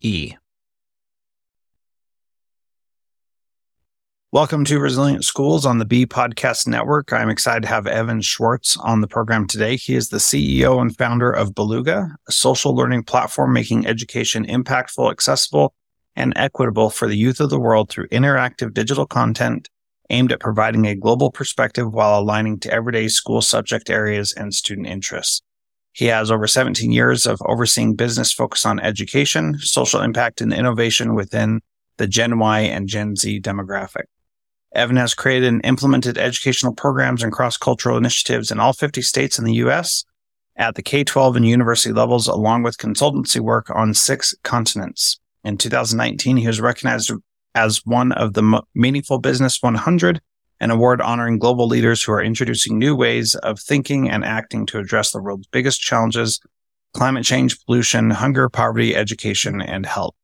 E. Welcome to Resilient Schools on the B Podcast Network. I'm excited to have Evin Schwartz on the program today. He is the CEO and founder of Belouga, a social learning platform making education impactful, accessible, and equitable for the youth of the world through interactive digital content aimed at providing a global perspective while aligning to everyday school subject areas and student interests. He has over 17 years of overseeing business focused on education, social impact, and innovation within the Gen Y and Gen Z demographic. Evin has created and implemented educational programs and cross cultural initiatives in all 50 states in the US at the K 12 and university levels, along with consultancy work on six continents. In 2019, he was recognized as one of the Meaningful Business 100 an award honoring global leaders who are introducing new ways of thinking and acting to address the world's biggest challenges climate change, pollution, hunger, poverty, education, and health.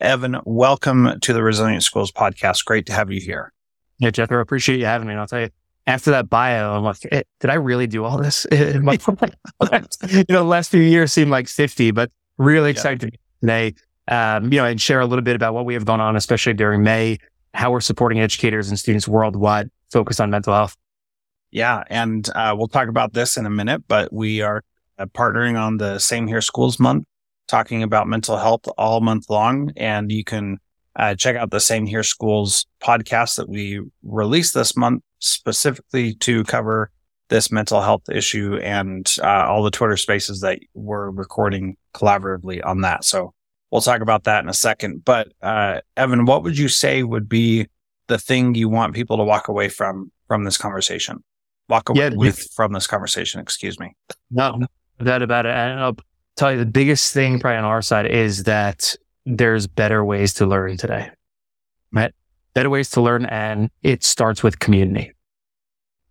Evin, welcome to the Resilient Schools podcast. Great to have you here. Yeah, Jethro, appreciate you having me. And I'll tell you, after that bio, I'm like, hey, did I really do all this? you know, the last few years seem like 50, but really excited yeah. to be today. Um, you know, and share a little bit about what we have gone on, especially during May how we're supporting educators and students worldwide focused on mental health. Yeah. And uh, we'll talk about this in a minute, but we are uh, partnering on the Same Here Schools month, talking about mental health all month long. And you can uh, check out the Same Here Schools podcast that we released this month specifically to cover this mental health issue and uh, all the Twitter spaces that we're recording collaboratively on that. So We'll talk about that in a second. But uh, Evin, what would you say would be the thing you want people to walk away from from this conversation? Walk away yeah, with from this conversation. Excuse me. No, that about it. And I'll tell you the biggest thing probably on our side is that there's better ways to learn today. Right? Better ways to learn, and it starts with community.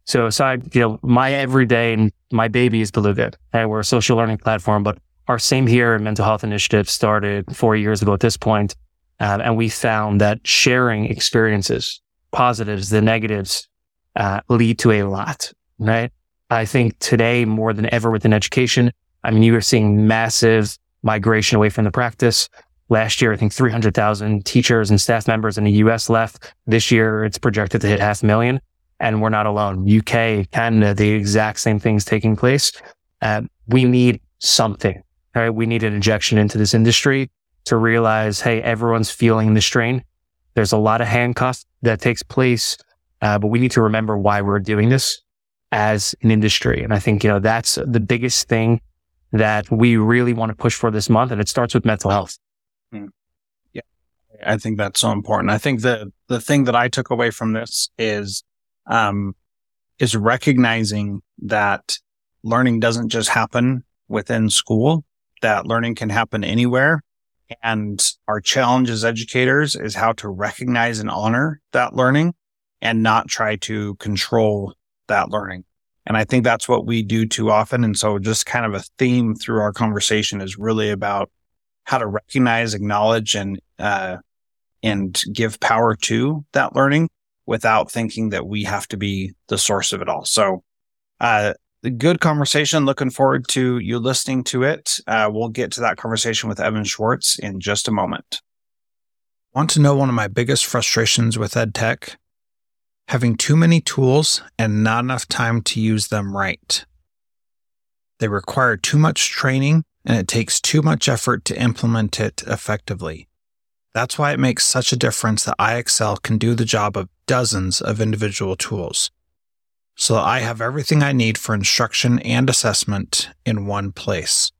So aside, you know, my everyday and my baby is Belouga. And we're a social learning platform, but our same here mental health initiative started four years ago at this point, um, and we found that sharing experiences, positives, the negatives, uh, lead to a lot, right? I think today more than ever within education, I mean, you are seeing massive migration away from the practice. Last year, I think 300,000 teachers and staff members in the US left. This year, it's projected to hit half a million. And we're not alone. UK, Canada, the exact same things taking place. Uh, we need something all right, we need an injection into this industry to realize, hey, everyone's feeling the strain. There's a lot of handcuffs that takes place, uh, but we need to remember why we're doing this as an industry. And I think, you know, that's the biggest thing that we really want to push for this month. And it starts with mental health. Hmm. Yeah. I think that's so important. I think the, the thing that I took away from this is, um, is recognizing that learning doesn't just happen within school that learning can happen anywhere. And our challenge as educators is how to recognize and honor that learning and not try to control that learning. And I think that's what we do too often. And so just kind of a theme through our conversation is really about how to recognize, acknowledge, and uh, and give power to that learning without thinking that we have to be the source of it all. So, uh, good conversation. Looking forward to you listening to it. Uh, we'll get to that conversation with Evin Schwartz in just a moment. Want to know one of my biggest frustrations with ed tech? Having too many tools and not enough time to use them right. They require too much training and it takes too much effort to implement it effectively. That's why it makes such a difference that IXL can do the job of dozens of individual tools. So I have everything I need for instruction and assessment in one place.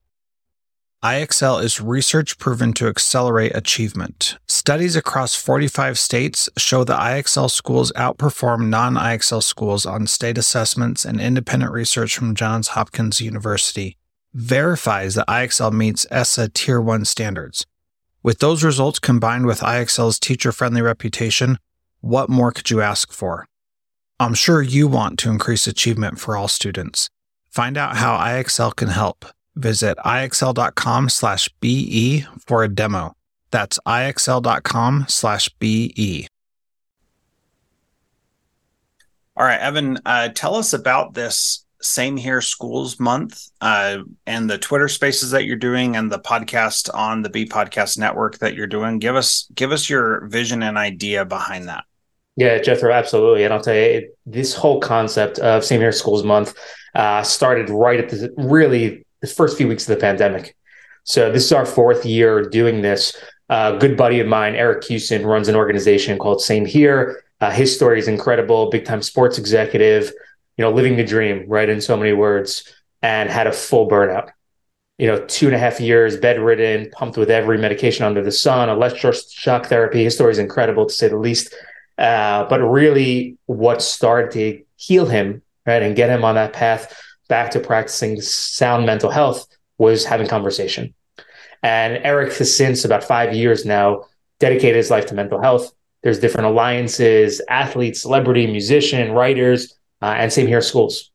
IXL is research proven to accelerate achievement. Studies across 45 states show that IXL schools outperform non IXL schools on state assessments, and independent research from Johns Hopkins University verifies that IXL meets ESSA Tier 1 standards. With those results combined with IXL's teacher friendly reputation, what more could you ask for? I'm sure you want to increase achievement for all students. Find out how IXL can help. Visit ixl.com slash BE for a demo. That's ixl.com slash BE. All right, Evin, uh, tell us about this Same Here Schools month uh, and the Twitter spaces that you're doing and the podcast on the B Podcast Network that you're doing. Give us give us your vision and idea behind that. Yeah, Jethro, absolutely. And I'll tell you, it, this whole concept of Same Here Schools month uh, started right at the really the first few weeks of the pandemic. So this is our fourth year doing this. A good buddy of mine, Eric Hewson, runs an organization called Same Here. Uh, his story is incredible. Big time sports executive, you know, living the dream, right? In so many words, and had a full burnout. You know, two and a half years bedridden, pumped with every medication under the sun, electroshock therapy. His story is incredible to say the least. Uh, but really, what started to heal him, right, and get him on that path back to practicing sound mental health was having conversation. And Eric has since about five years now dedicated his life to mental health. There's different alliances, athletes, celebrity, musician, writers, uh, and same here schools.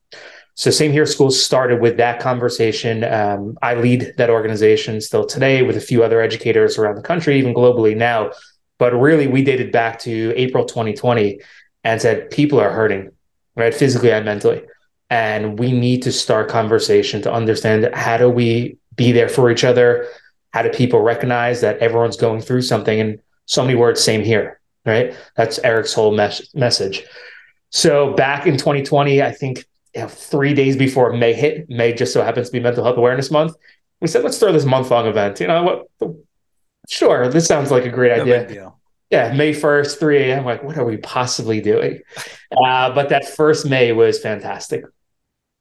So same here schools started with that conversation. Um, I lead that organization still today with a few other educators around the country, even globally now. But really, we dated back to April 2020 and said people are hurting, right, physically and mentally. And we need to start conversation to understand how do we be there for each other? How do people recognize that everyone's going through something? And so many words same here right? That's eric's whole mes- message. So back in 2020 i think you know, three days before may hit may just so happens to be mental health awareness month we said let's throw this month long event. You know what sure this sounds like a great no idea yeah, May 1st, 3 a.m. Like, what are we possibly doing? Uh, but that first May was fantastic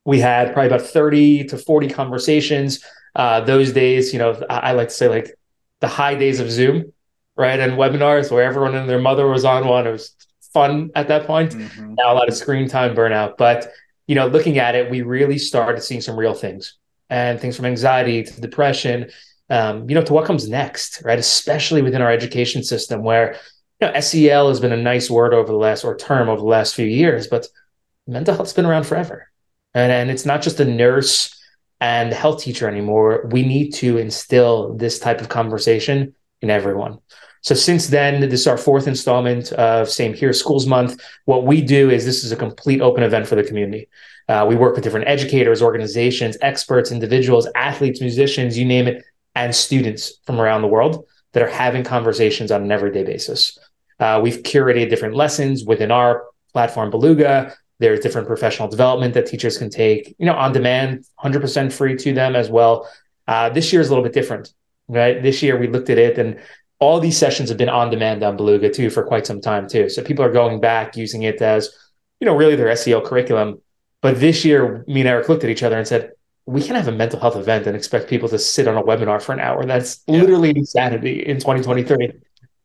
we had probably about 30 to 40 conversations. Uh, those days, you know, I, I, like to say like the high days of Zoom, right? And webinars where everyone and their mother was on one. It was fun at that point. Mm-hmm. Now a lot of screen time burnout. But, you know, looking at it, we really started seeing some real things and things from anxiety to depression, um, you know, to what comes next, right? Especially within our education system where, you know, SEL has been a nice word over the last or term over the last few years, but mental health's been around forever and, and it's not just a nurse and health teacher anymore. We need to instill this type of conversation in everyone. So since then, this is our fourth installment of Same Here Schools Month. What we do is this is a complete open event for the community. Uh, we work with different educators, organizations, experts, individuals, athletes, musicians, you name it, and students from around the world that are having conversations on an everyday basis. Uh, we've curated different lessons within our platform, Belouga, there's different professional development that teachers can take, you know, on demand, 100% free to them as well. Uh, this year is a little bit different, right? This year we looked at it and all these sessions have been on demand on Belouga too for quite some time too. So people are going back using it as, you know, really their SEL curriculum. But this year, me and Eric looked at each other and said, we can have a mental health event and expect people to sit on a webinar for an hour. That's yeah. literally insanity in 2023.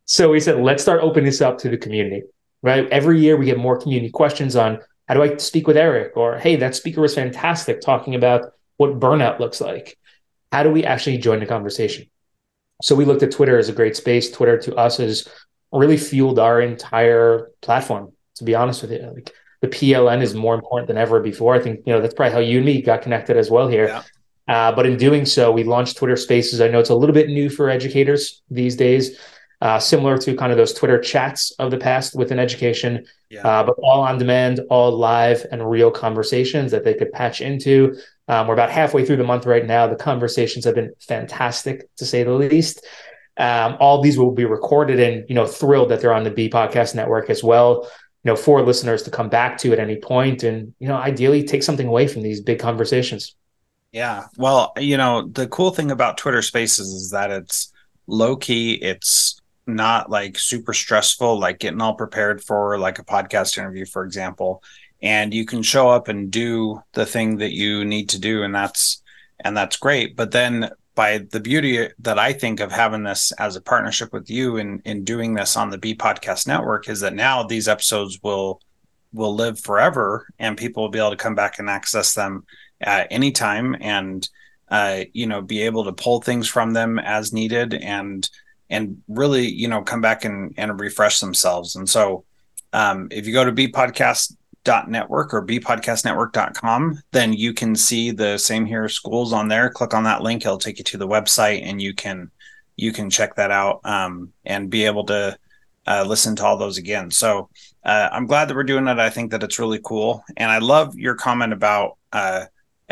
So we said, let's start opening this up to the community, right? Every year we get more community questions on how do I speak with Eric? Or, hey, that speaker was fantastic talking about what burnout looks like. How do we actually join the conversation? So we looked at Twitter as a great space. Twitter to us has really fueled our entire platform, to be honest with you. Like the PLN is more important than ever before. I think, you know, that's probably how you and me got connected as well here. Yeah. Uh, but in doing so, we launched Twitter Spaces. I know it's a little bit new for educators these days, uh, similar to kind of those Twitter chats of the past within education, yeah. uh, but all on demand, all live and real conversations that they could patch into. Um, we're about halfway through the month right now. The conversations have been fantastic, to say the least. Um, all these will be recorded, and you know, thrilled that they're on the B Podcast Network as well. You know, for listeners to come back to at any point, and you know, ideally take something away from these big conversations. Yeah. Well, you know, the cool thing about Twitter Spaces is that it's low key. It's not like super stressful, like getting all prepared for like a podcast interview, for example. And you can show up and do the thing that you need to do, and that's and that's great. But then by the beauty that I think of having this as a partnership with you and in, in doing this on the B Podcast Network is that now these episodes will will live forever and people will be able to come back and access them at any time and uh, you know be able to pull things from them as needed and and really you know come back and and refresh themselves. And so um, if you go to bpodcast.network or bpodcastnetwork.com then you can see the same here schools on there click on that link it'll take you to the website and you can you can check that out um, and be able to uh, listen to all those again so uh, i'm glad that we're doing it i think that it's really cool and i love your comment about uh,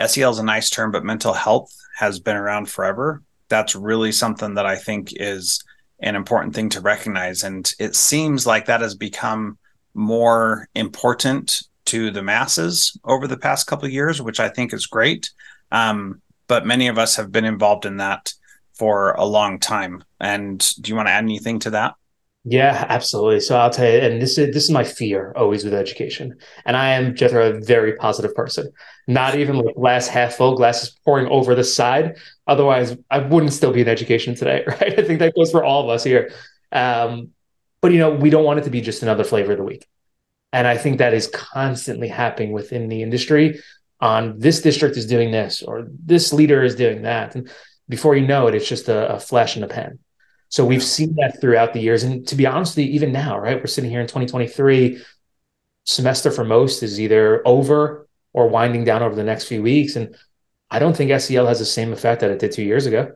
SEL is a nice term, but mental health has been around forever. That's really something that I think is an important thing to recognize. And it seems like that has become more important to the masses over the past couple years, which I think is great. Um, but many of us have been involved in that for a long time. And do you want to add anything to that? Yeah, absolutely. So I'll tell you, and this is this is my fear always with education. And I am just a very positive person. Not even like glass half full, glass is pouring over the side. Otherwise, I wouldn't still be in education today, right? I think that goes for all of us here. Um, but you know, we don't want it to be just another flavor of the week. And I think that is constantly happening within the industry. On this district is doing this, or this leader is doing that, and before you know it, it's just a, a flash in the pan. So we've seen that throughout the years. And to be honest with you, even now, right, we're sitting here in 2023, semester for most is either over or winding down over the next few weeks. And I don't think SEL has the same effect that it did two years ago,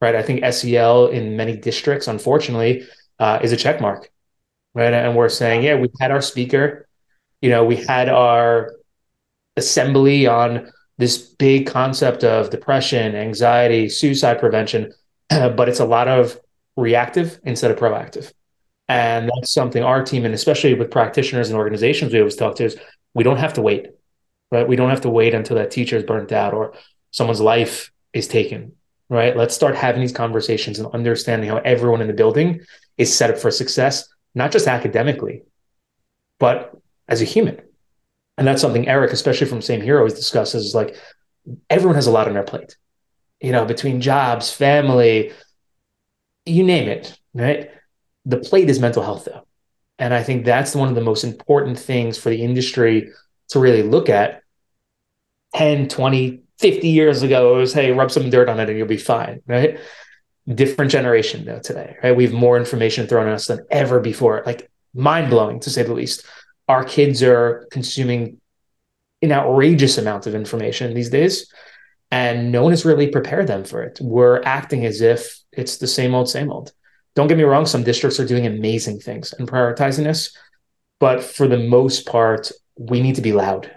right? I think SEL in many districts, unfortunately, uh, is a check mark, right? And we're saying, yeah, we had our speaker, you know, we had our assembly on this big concept of depression, anxiety, suicide prevention, but it's a lot of reactive instead of proactive. And that's something our team, and especially with practitioners and organizations we always talk to, is we don't have to wait, right? We don't have to wait until that teacher is burnt out or someone's life is taken, right? Let's start having these conversations and understanding how everyone in the building is set up for success, not just academically, but as a human. And that's something Eric, especially from Same Here, always discusses is like everyone has a lot on their plate, you know, between jobs, family, you name it, right? The plate is mental health, though. And I think that's one of the most important things for the industry to really look at. 10, 20, 50 years ago, it was, hey, rub some dirt on it and you'll be fine, right? Different generation, though, today, right? We have more information thrown at us than ever before, like mind blowing to say the least. Our kids are consuming an outrageous amount of information these days and no one has really prepared them for it. We're acting as if it's the same old, same old. Don't get me wrong, some districts are doing amazing things and prioritizing this, but for the most part, we need to be loud.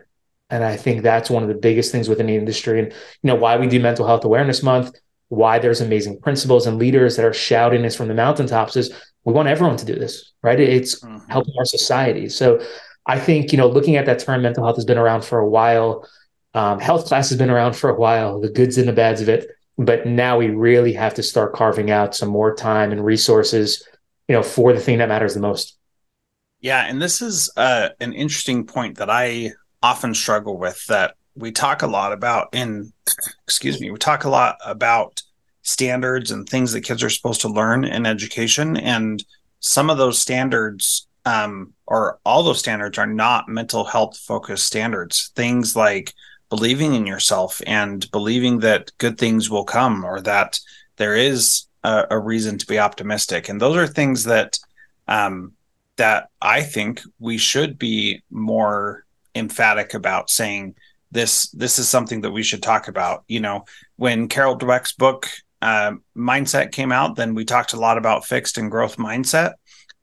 And I think that's one of the biggest things within the industry. And you know why we do Mental Health Awareness Month, why there's amazing principals and leaders that are shouting this from the mountaintops is we want everyone to do this, right? It's mm-hmm. helping our society. So I think you know looking at that term, mental health has been around for a while um, health class has been around for a while, the goods and the bads of it, but now we really have to start carving out some more time and resources, you know, for the thing that matters the most. Yeah, and this is uh, an interesting point that I often struggle with. That we talk a lot about in, excuse me, we talk a lot about standards and things that kids are supposed to learn in education, and some of those standards um, or all those standards are not mental health focused standards. Things like believing in yourself and believing that good things will come or that there is a, a reason to be optimistic. And those are things that um, that I think we should be more emphatic about saying this this is something that we should talk about. You know, when Carol Dweck's book uh, mindset came out, then we talked a lot about fixed and growth mindset.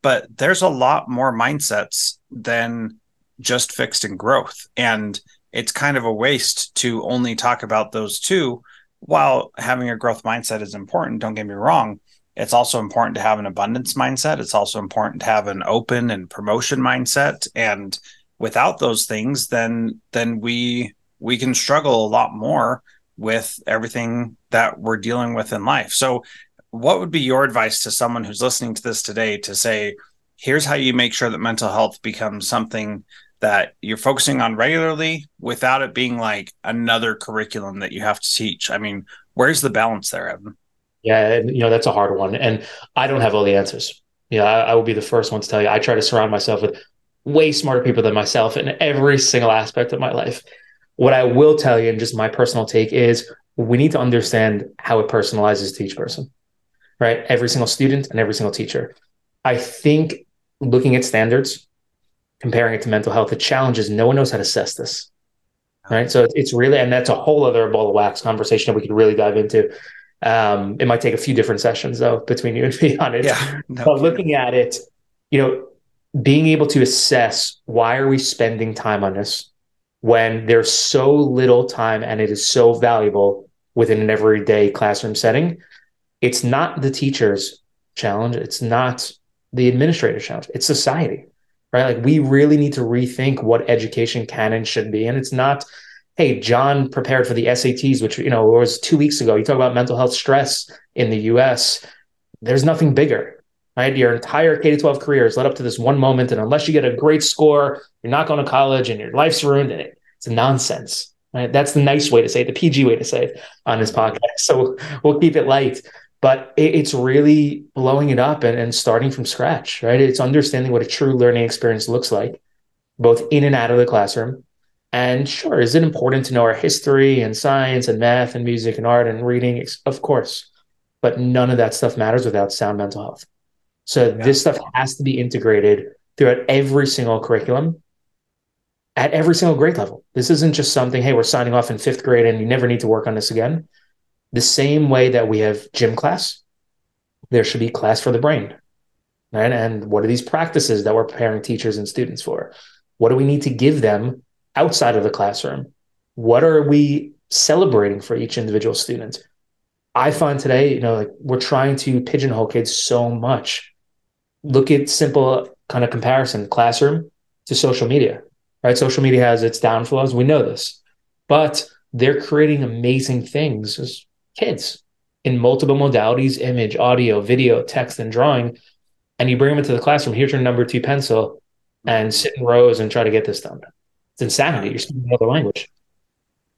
But there's a lot more mindsets than just fixed and growth, and it's kind of a waste to only talk about those two. While having a growth mindset is important, don't get me wrong. It's also important to have an abundance mindset. It's also important to have an open and promotion mindset. And without those things, then then we we can struggle a lot more with everything that we're dealing with in life. So, what would be your advice to someone who's listening to this today to say, here's how you make sure that mental health becomes something that you're focusing on regularly without it being like another curriculum that you have to teach? I mean, where's the balance there, Evin? Yeah, you know, that's a hard one. And I don't have all the answers. Yeah, I, I will be the first one to tell you. I try to surround myself with way smarter people than myself in every single aspect of my life. What I will tell you, and just my personal take, is we need to understand how it personalizes to each person, right? Every single student and every single teacher. I think looking at standards, comparing it to mental health, the challenge is no one knows how to assess this, right? So it's really, and that's a whole other ball of wax conversation that we could really dive into. Um, it might take a few different sessions though between you and me on it. Yeah, no but looking at it, you know, being able to assess why are we spending time on this when there's so little time and it is so valuable within an everyday classroom setting. It's not the teacher's challenge. It's not the administrator's challenge. It's society right? Like we really need to rethink what education can and should be. And it's not hey john prepared for the sats which you know was two weeks ago. You talk about mental health stress in the us there's nothing bigger right? Your entire K 12 career is led up to this one moment. And unless you get a great score, you're not going to college and your life's ruined. And it's nonsense, right? That's the nice way to say it, the PG way to say it on this podcast. So we'll keep it light. But it's really blowing it up and, and starting from scratch, right? It's understanding what a true learning experience looks like, both in and out of the classroom. And sure, is it important to know our history and science and math and music and art and reading? Of course. But none of that stuff matters without sound mental health. So yeah. this stuff has to be integrated throughout every single curriculum at every single grade level. This isn't just something, hey, we're signing off in fifth grade and you never need to work on this again. The same way that we have gym class, there should be class for the brain. Right. And what are these practices that we're preparing teachers and students for? What do we need to give them outside of the classroom? What are we celebrating for each individual student? I find today, you know, like we're trying to pigeonhole kids so much look at simple kind of comparison classroom to social media, right? Social media has its downfalls. We know this, but they're creating amazing things as kids in multiple modalities image, audio, video, text, and drawing. And you bring them into the classroom. Here's your number two pencil and sit in rows and try to get this done. It's insanity. You're speaking another language.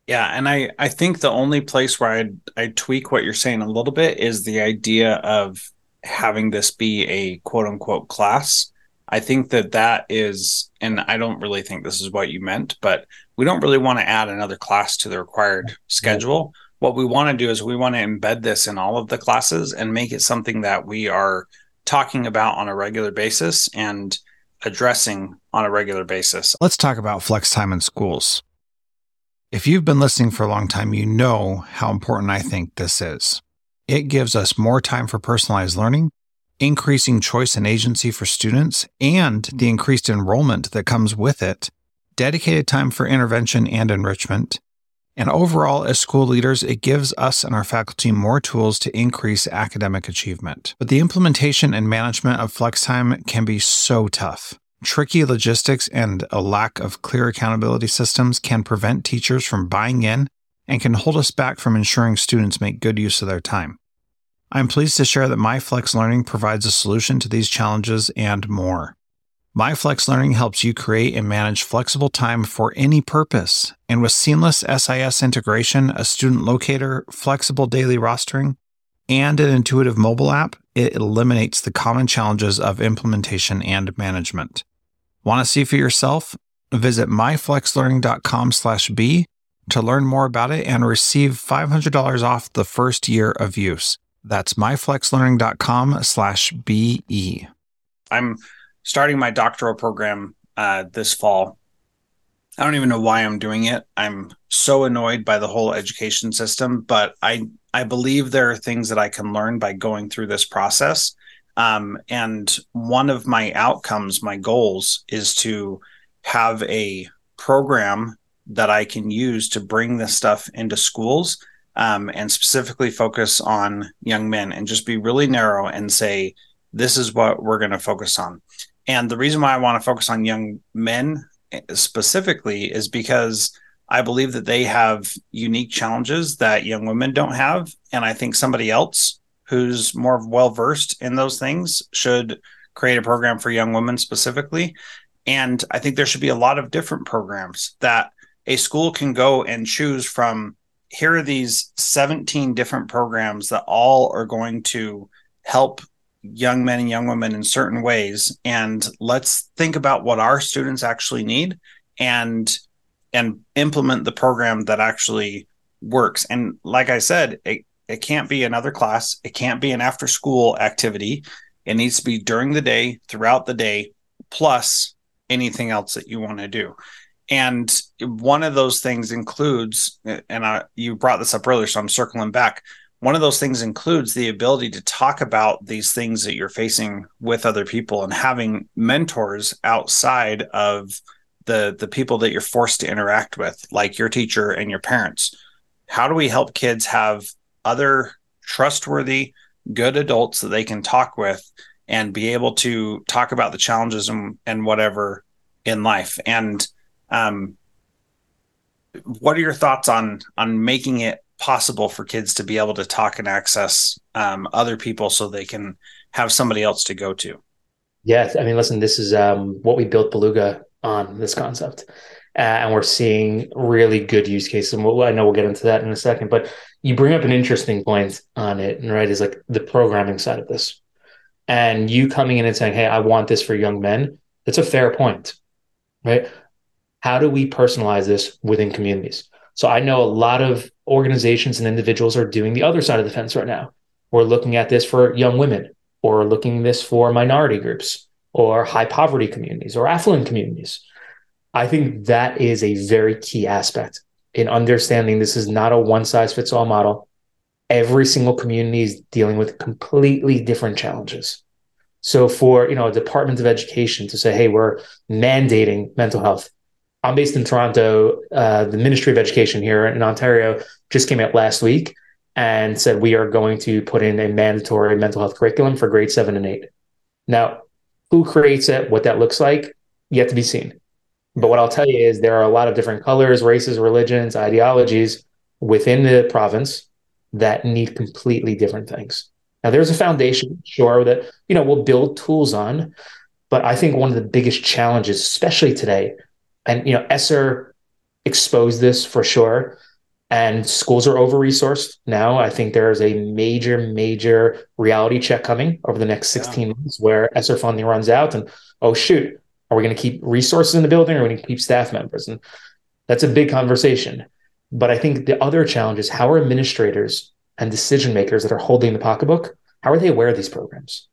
Yeah, and I I think the only place where I'd I tweak what you're saying a little bit is the idea of having this be a quote unquote class. I think that that is, and I don't really think this is what you meant, but we don't really want to add another class to the required schedule. What we want to do is we want to embed this in all of the classes and make it something that we are talking about on a regular basis and addressing on a regular basis. Let's talk about flex time in schools. If you've been listening for a long time, you know how important I think this is. It gives us more time for personalized learning, increasing choice and agency for students, and the increased enrollment that comes with it, dedicated time for intervention and enrichment. And overall, as school leaders, it gives us and our faculty more tools to increase academic achievement. But the implementation and management of flex time can be so tough. Tricky logistics and a lack of clear accountability systems can prevent teachers from buying in and can hold us back from ensuring students make good use of their time. I'm pleased to share that MyFlex Learning provides a solution to these challenges and more. MyFlex Learning helps you create and manage flexible time for any purpose, and with seamless SIS integration, a student locator, flexible daily rostering, and an intuitive mobile app, it eliminates the common challenges of implementation and management. Want to see for yourself? Visit myflexlearning.com/b to learn more about it and receive $500 off the first year of use. That's myflexlearning.com slash BE. I'm starting my doctoral program uh, this fall. I don't even know why I'm doing it. I'm so annoyed by the whole education system, but I I believe there are things that I can learn by going through this process. Um, and one of my outcomes, my goals, is to have a program that I can use to bring this stuff into schools um, and specifically focus on young men and just be really narrow and say, this is what we're going to focus on. And the reason why I want to focus on young men eh, specifically is because I believe that they have unique challenges that young women don't have. And I think somebody else who's more well versed in those things should create a program for young women specifically. And I think there should be a lot of different programs that a school can go and choose from. Here are these 17 different programs that all are going to help young men and young women in certain ways. And let's think about what our students actually need and and implement the program that actually works. And like I said, it, it can't be another class. It can't be an after school activity. It needs to be during the day, throughout the day, plus anything else that you want to do. And one of those things includes, and I, you brought this up earlier, so I'm circling back. One of those things includes the ability to talk about these things that you're facing with other people and having mentors outside of the the people that you're forced to interact with, like your teacher and your parents. How do we help kids have other trustworthy, good adults that they can talk with and be able to talk about the challenges and, and whatever in life? And um, what are your thoughts on on making it possible for kids to be able to talk and access um, other people so they can have somebody else to go to? Yeah, I mean, listen, this is um, what we built Belouga on this concept. Uh, and we're seeing really good use cases. And we'll, I know we'll get into that in a second, but you bring up an interesting point on it, and right? Is like the programming side of this. And you coming in and saying, Hey, I want this for young men. That's a fair point, right? How do we personalize this within communities? So I know a lot of organizations and individuals are doing the other side of the fence right now. We're looking at this for young women, or looking this for minority groups, or high poverty communities or affluent communities. I think that is a very key aspect in understanding this is not a one size fits all model. Every single community is dealing with completely different challenges. So for, you know, a Department of Education to say, hey, we're mandating mental health. I'm based in Toronto. Uh, the Ministry of Education here in Ontario just came out last week and said we are going to put in a mandatory mental health curriculum for grade seven and eight. Now, who creates it, what that looks like, yet to be seen. But what I'll tell you is there are a lot of different colors, races, religions, ideologies within the province that need completely different things. Now there's a foundation, sure, that you know we'll build tools on, but I think one of the biggest challenges, especially today, and you know, ESSER exposed this for sure, and schools are over resourced now. I think there is a major, major reality check coming over the next 16 yeah. months where ESSER funding runs out. And oh, shoot, are we going to keep resources in the building or are we going to keep staff members? And that's a big conversation. But I think the other challenge is how are administrators and decision makers that are holding the pocketbook, how are they aware of these programs?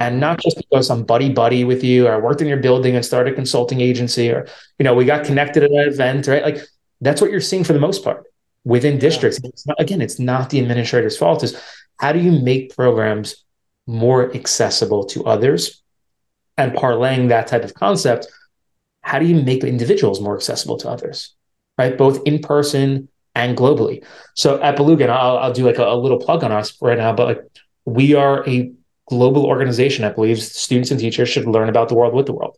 And not just because I'm buddy buddy with you or I worked in your building and started a consulting agency or you know we got connected at an event right like that's what you're seeing for the most part within districts. It's not, again, it's not the administrator's fault. Is how do you make programs more accessible to others? And parlaying that type of concept, how do you make individuals more accessible to others? Right, both in person and globally. So at Belouga, I'll, I'll do like a, a little plug on us right now, but like we are a global organization that believes students and teachers should learn about the world with the world.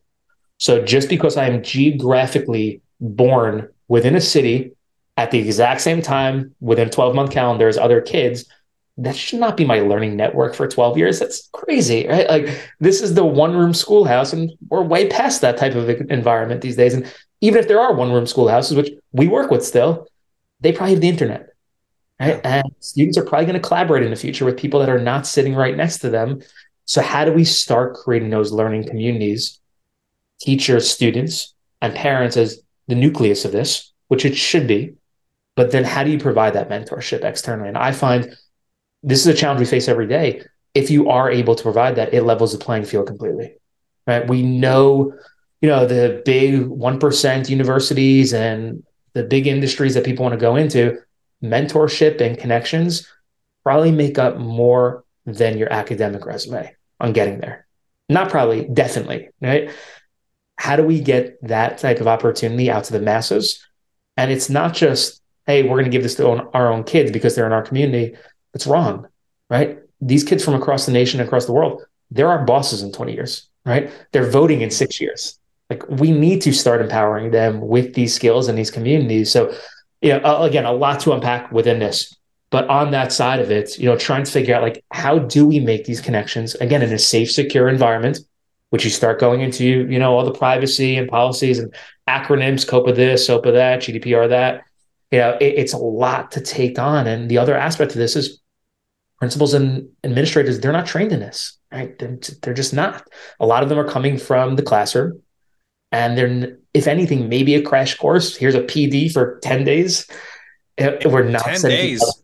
So just because I am geographically born within a city at the exact same time within 12 month calendar as other kids that should not be my learning network for 12 years. That's crazy right? Like this is the one room schoolhouse and we're way past that type of environment these days. And even if there are one room schoolhouses which we work with still they probably have the internet right and students are probably going to collaborate in the future with people that are not sitting right next to them so how do we start creating those learning communities teachers students and parents as the nucleus of this which it should be but then how do you provide that mentorship externally? And I find this is a challenge we face every day. If you are able to provide that, it levels the playing field completely. Right. We know, you you know, the big 1% universities and the big industries that people want to go into, mentorship and connections probably make up more than your academic resume on getting there. Not probably, definitely, right? How do we get that type of opportunity out to the masses? And it's not just, hey, we're going to give this to our own kids because they're in our community. It's wrong, right? These kids from across the nation, across the world, they're our bosses in 20 years, right? They're voting in six years. Like we need to start empowering them with these skills and these communities. So, you know, again, a lot to unpack within this. But on that side of it, you know, trying to figure out like how do we make these connections again in a safe, secure environment, which you start going into, you know, all the privacy and policies and acronyms, COPPA this, SOPA that, GDPR that. You know, it, it's a lot to take on. And the other aspect of this is principals and administrators, they're not trained in this, right? They're, they're just not. A lot of them are coming from the classroom and they're, if anything, maybe a crash course. Here's a PD for 10 days. We're not 10 days.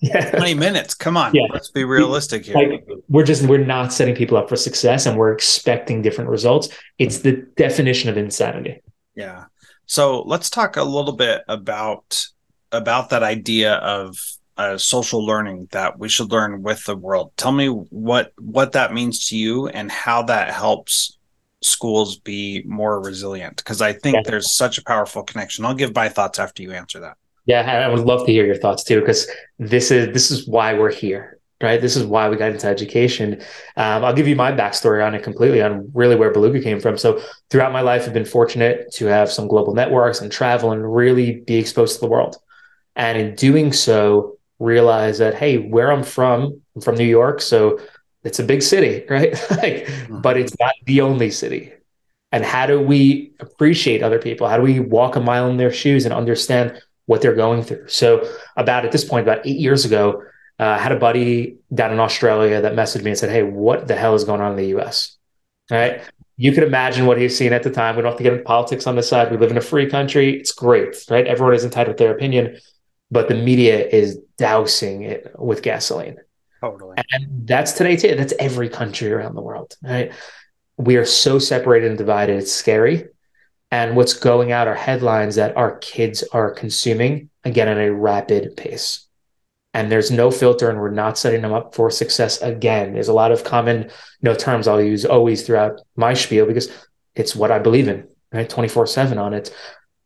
Yeah. 20 minutes. Come on. Yeah. Let's be realistic here. Like we're just we're not setting people up for success and we're expecting different results. It's the definition of insanity. Yeah. So let's talk a little bit about about that idea of uh, social learning that we should learn with the world. Tell me what what that means to you and how that helps schools be more resilient because I think yeah. there's such a powerful connection. I'll give my thoughts after you answer that. Yeah, I would love to hear your thoughts too, because this is this is why we're here, right? This is why we got into education. Um, I'll give you my backstory on it completely, on really where Belouga came from. So throughout my life, I've been fortunate to have some global networks and travel and really be exposed to the world. And in doing so, realize that hey, where I'm from, I'm from New York, so it's a big city, right? like, mm-hmm. but it's not the only city. And how do we appreciate other people? How do we walk a mile in their shoes and understand what they're going through. So about at this point, about eight years ago, uh, I had a buddy down in Australia that messaged me and said, "Hey, what the hell is going on in the U.S.?" All right. You can imagine what he's seen at the time. We don't have to get into politics on the side. We live in a free country. It's great, right? Everyone is entitled to their opinion, but the media is dousing it with gasoline. Totally. And that's today too. That's every country around the world, right? We are so separated and divided. It's scary and what's going out are headlines that our kids are consuming again at a rapid pace and there's no filter and we're not setting them up for success again there's a lot of common you know terms i'll use always throughout my spiel because it's what i believe in right 24 7 on it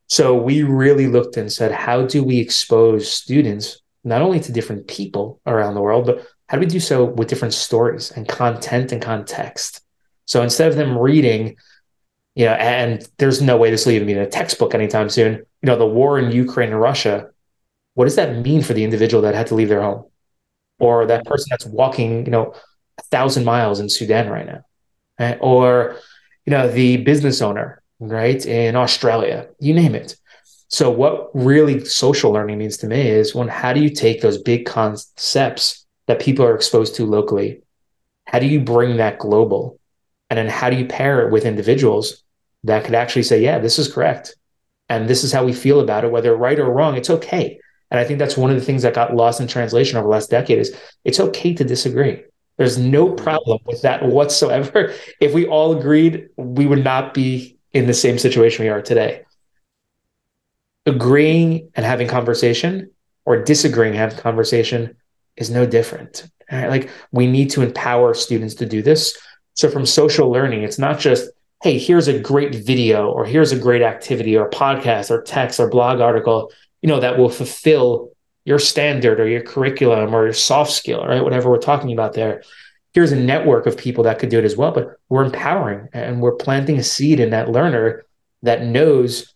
so we really looked and said how do we expose students not only to different people around the world but how do we do so with different stories and content and context so instead of them reading you know, and there's no way this will even be in a textbook anytime soon. You know, the war in Ukraine and Russia, what does that mean for the individual that had to leave their home? Or that person that's walking, you know, a thousand miles in Sudan right now. Right? Or, you know, the business owner, right, in Australia, you name it. So what really social learning means to me is when how do you take those big concepts that people are exposed to locally? How do you bring that global? And then how do you pair it with individuals that could actually say, yeah, this is correct. And this is how we feel about it, whether right or wrong, it's okay. And I think that's one of the things that got lost in translation over the last decade is it's okay to disagree. There's no problem with that whatsoever. If we all agreed, we would not be in the same situation we are today. Agreeing and having conversation or disagreeing and having conversation is no different. Right? Like we need to empower students to do this. So from social learning, it's not just hey, here's a great video or here's a great activity or podcast or text or blog article, you know, that will fulfill your standard or your curriculum or your soft skill, right? Whatever we're talking about there. Here's a network of people that could do it as well, but we're empowering and we're planting a seed in that learner that knows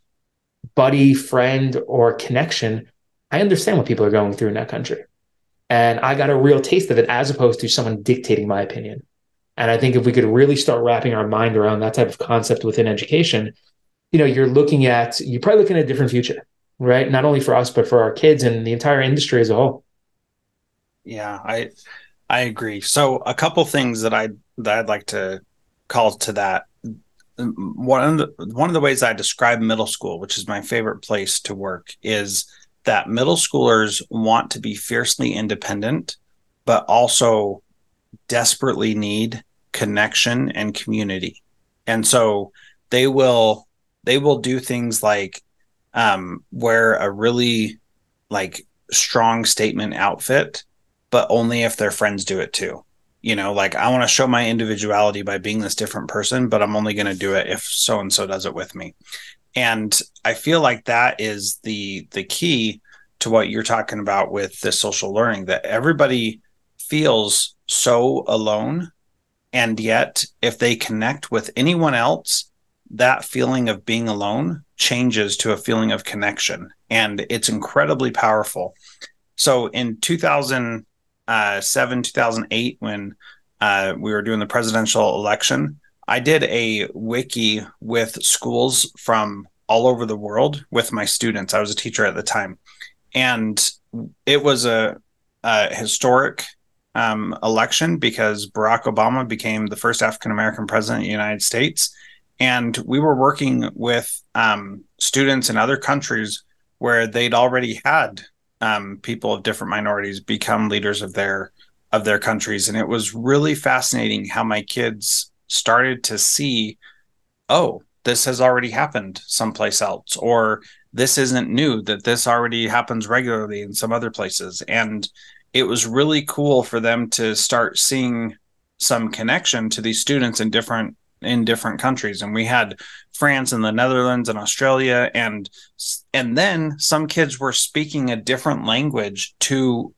buddy, friend, or connection. I understand what people are going through in that country. And I got a real taste of it as opposed to someone dictating my opinion. And I think if we could really start wrapping our mind around that type of concept within education, you know, you're looking at you're probably looking at a different future, right? Not only for us, but for our kids and the entire industry as a whole. Yeah, I I agree. So a couple things that I that I'd like to call to that. One of the one of the ways I describe middle school, which is my favorite place to work, is that middle schoolers want to be fiercely independent, but also desperately need connection and community. And so they will they will do things like um, wear a really like strong statement outfit, but only if their friends do it too. You know, like I want to show my individuality by being this different person, but I'm only going to do it if so and so does it with me. And I feel like that is the the key to what you're talking about with the social learning that everybody feels so alone. And yet if they connect with anyone else that feeling of being alone changes to a feeling of connection. And it's incredibly powerful. So in 2007 2008 when uh, we were doing the presidential election i did a wiki with schools from all over the world with my students. I was a teacher at the time. And it was a, a historic um, election because barack obama became the first african american president of the united states. And we were working with um, students in other countries where they'd already had um, people of different minorities become leaders of their of their countries. And it was really fascinating how my kids started to see oh this has already happened someplace else or this isn't new that this already happens regularly in some other places. And it was really cool for them to start seeing some connection to these students in different in different countries. And we had France and the Netherlands and Australia and and then some kids were speaking a different language to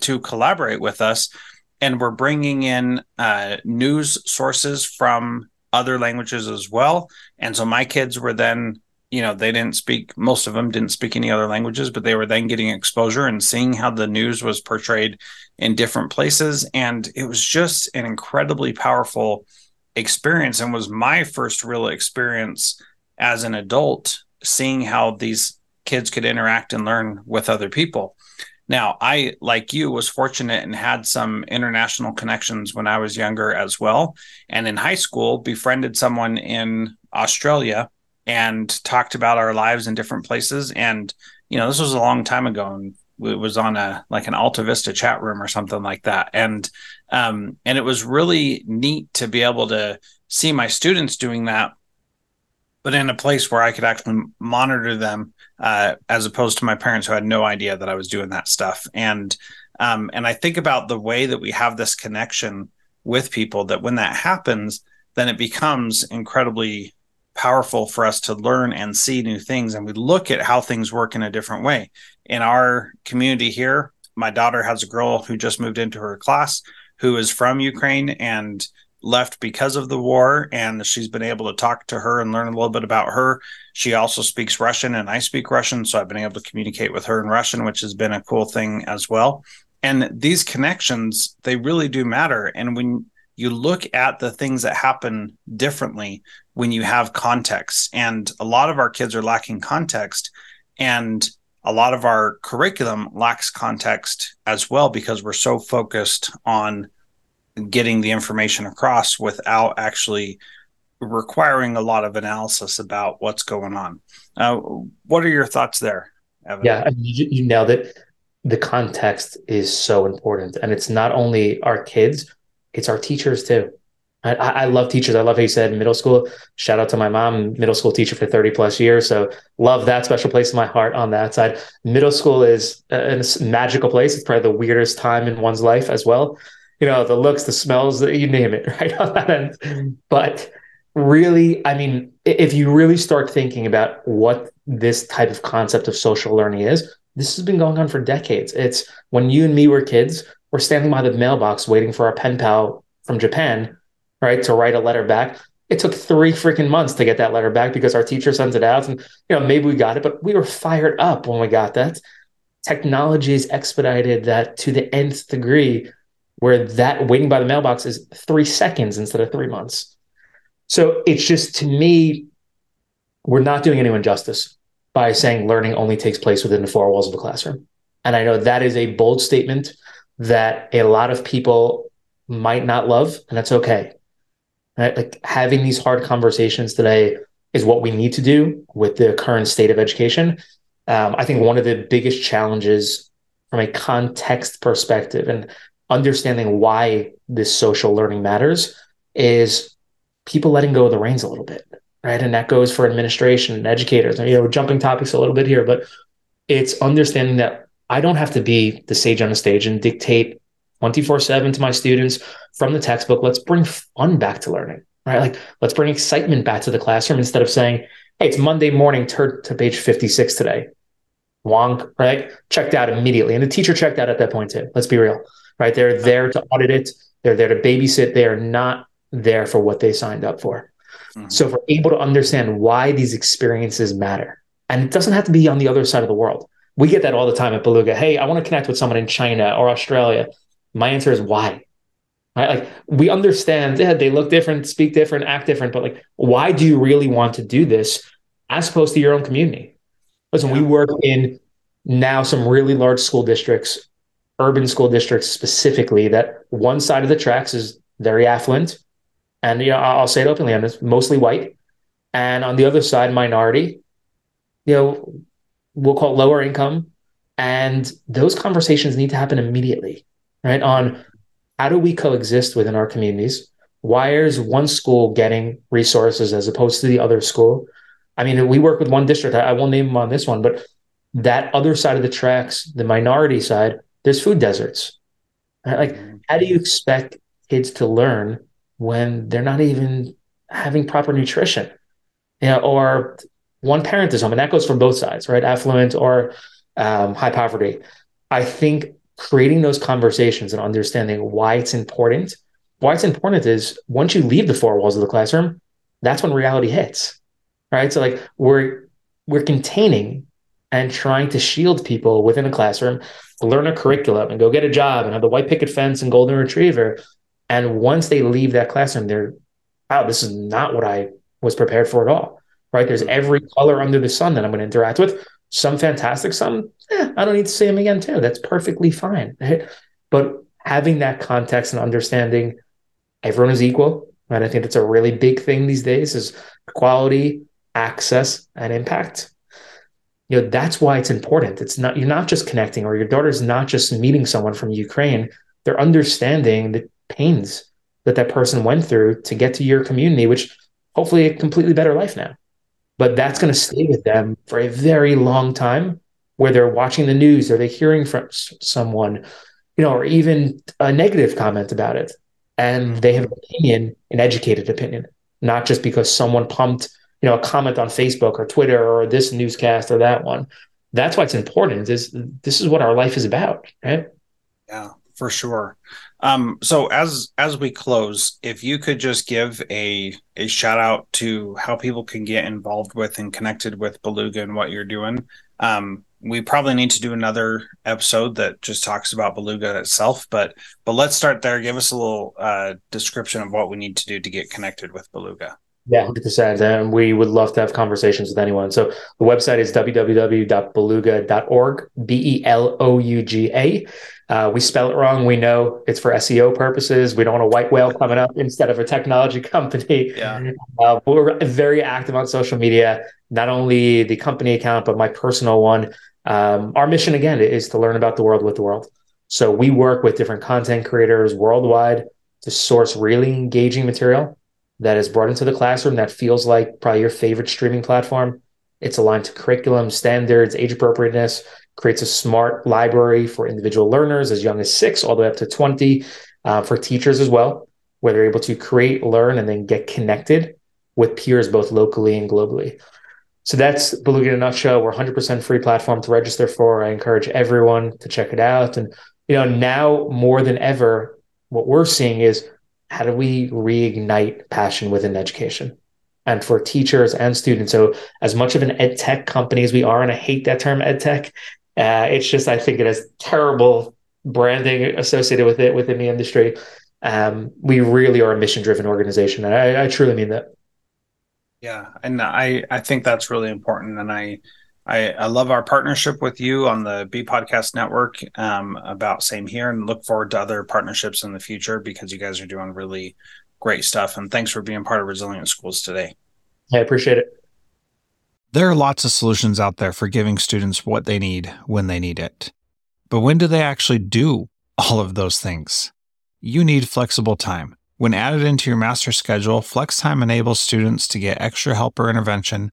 to collaborate with us and we're bringing in uh, news sources from other languages as well and so my kids were then you know they didn't speak most of them didn't speak any other languages but they were then getting exposure and seeing how the news was portrayed in different places and it was just an incredibly powerful experience and was my first real experience as an adult seeing how these kids could interact and learn with other people. Now, I, like you, was fortunate and had some international connections when I was younger as well. And in high school, befriended someone in Australia and talked about our lives in different places. And, you know, this was a long time ago. And it was on a like an Alta Vista chat room or something like that, and um, and it was really neat to be able to see my students doing that, but in a place where I could actually monitor them, uh, as opposed to my parents who had no idea that I was doing that stuff. And um, and I think about the way that we have this connection with people that when that happens, then it becomes incredibly powerful for us to learn and see new things and we look at how things work in a different way in our community here my daughter has a girl who just moved into her class who is from ukraine and left because of the war and she's been able to talk to her and learn a little bit about her she also speaks russian and i speak russian so i've been able to communicate with her in russian which has been a cool thing as well and these connections they really do matter and when you look at the things that happen differently when you have context. And a lot of our kids are lacking context. And a lot of our curriculum lacks context as well because we're so focused on getting the information across without actually requiring a lot of analysis about what's going on. Uh, what are your thoughts there? Evin? Yeah, you, you nailed it. The context is so important. And it's not only our kids, it's our teachers too. I, I, love teachers. I love how you said middle school. Shout out to my mom, middle school teacher for 30 plus years. So love that special place in my heart on that side. Middle school is a, a magical place. It's probably the weirdest time in one's life as well. You know, the looks, the smells, that you name it, right on that end. Mm-hmm. But really, I mean, if you really start thinking about what this type of concept of social learning is, this has been going on for decades. It's when you and me were kids, we're standing by the mailbox waiting for our pen pal from Japan, right, to write a letter back. It took three freaking months to get that letter back because our teacher sent it out, and you know maybe we got it, but we were fired up when we got that. Technology has expedited that to the nth degree, where that waiting by the mailbox is three seconds instead of three months. So it's just to me, we're not doing anyone justice by saying learning only takes place within the four walls of the classroom. And I know that is a bold statement that a lot of people might not love, and that's okay. Right? Like having these hard conversations today is what we need to do with the current state of education. Um, I think one of the biggest challenges from a context perspective and understanding why this social learning matters is people letting go of the reins a little bit. right? And that goes for administration and educators. And, you know, jumping topics a little bit here, but it's understanding that I don't have to be the sage on the stage and dictate 24 7 to my students from the textbook. Let's bring fun back to learning, right? Like, let's bring excitement back to the classroom instead of saying, hey, it's Monday morning, turn to page 56 today. Wonk, right? Checked out immediately. And the teacher checked out at that point too. Let's be real, right? They're there to audit it. They're there to babysit. They are not there for what they signed up for. Mm-hmm. So if we're able to understand why these experiences matter, and it doesn't have to be on the other side of the world. We get that all the time at Belouga. Hey, I want to connect with someone in China or Australia. My answer is why? Right? Like we understand, yeah, they look different, speak different, act different, but like, why do you really want to do this as opposed to your own community? Listen, we work in now some really large school districts, urban school districts specifically, that one side of the tracks is very affluent, and you know, I'll say it openly, it's mostly white, and on the other side, minority. You know, we'll call it lower income, and those conversations need to happen immediately, right? On how do we coexist within our communities? Why is one school getting resources as opposed to the other school? I mean, we work with one district. I won't name them on this one, but that other side of the tracks, the minority side, there's food deserts. Right? Like, mm-hmm. how do you expect kids to learn when they're not even having proper nutrition, you know, or one parent is home, and that goes from both sides, right? Affluent or um, high poverty. I think creating those conversations and understanding why it's important. Why it's important is once you leave the four walls of the classroom, that's when reality hits, right? So like we're we're containing and trying to shield people within a classroom, learn a curriculum and go get a job and have the white picket fence and golden retriever and once they leave that classroom, they're, wow, this is not what I was prepared for at all. Right. There's every color under the sun that I'm going to interact with. Some fantastic, some, eh, I don't need to see them again, too. That's perfectly fine. Right? But having that context and understanding everyone is equal. And I think that's a really big thing these days is quality, access, and impact. You know, that's why it's important. It's not, you're not just connecting, or your daughter's not just meeting someone from Ukraine. They're understanding the pains that that person went through to get to your community, which hopefully a completely better life now. But that's going to stay with them for a very long time, where they're watching the news or they're hearing from someone, you know, or even a negative comment about it. And they have an opinion, an educated opinion, not just because someone pumped, you know, a comment on Facebook or Twitter or this newscast or that one. That's why it's important. Is this is what our life is about, right? Yeah, for sure. Um, so as as we close, if you could just give a a shout out to how people can get involved with and connected with Belouga and what you're doing. Um, we probably need to do another episode that just talks about Belouga itself, but but let's start there. Give us a little uh, description of what we need to do to get connected with Belouga. Yeah, 100%. And we would love to have conversations with anyone. So the website is www.belouga.org, B E L O U G A. Uh, we spell it wrong. We know it's for SEO purposes. We don't want a white whale coming up instead of a technology company. Yeah. Uh, we're very active on social media, not only the company account, but my personal one. Um, our mission, again, is to learn about the world with the world. So we work with different content creators worldwide to source really engaging material that is brought into the classroom that feels like probably your favorite streaming platform. It's aligned to curriculum, standards, age appropriateness, creates a smart library for individual learners as young as six, all the way up to 20, uh, for teachers as well, where they're able to create, learn, and then get connected with peers both locally and globally. So that's Belouga in a nutshell. We're 100% free platform to register for. I encourage everyone to check it out. And, you know, now more than ever, what we're seeing is how do we reignite passion within education? and for teachers and students. So, as much of an ed tech company as we are, and I hate that term ed tech, uh, it's just I think it has terrible branding associated with it within the industry. Um, we really are a mission driven organization, and I, I truly mean that. Yeah, and I I think that's really important, and I I, I love our partnership with you on the B Podcast Network um, about same here, and look forward to other partnerships in the future because you guys are doing really great stuff. And thanks for being part of Resilient Schools today. I appreciate it. There are lots of solutions out there for giving students what they need when they need it. But when do they actually do all of those things? You need flexible time. When added into your master schedule, flex time enables students to get extra help or intervention,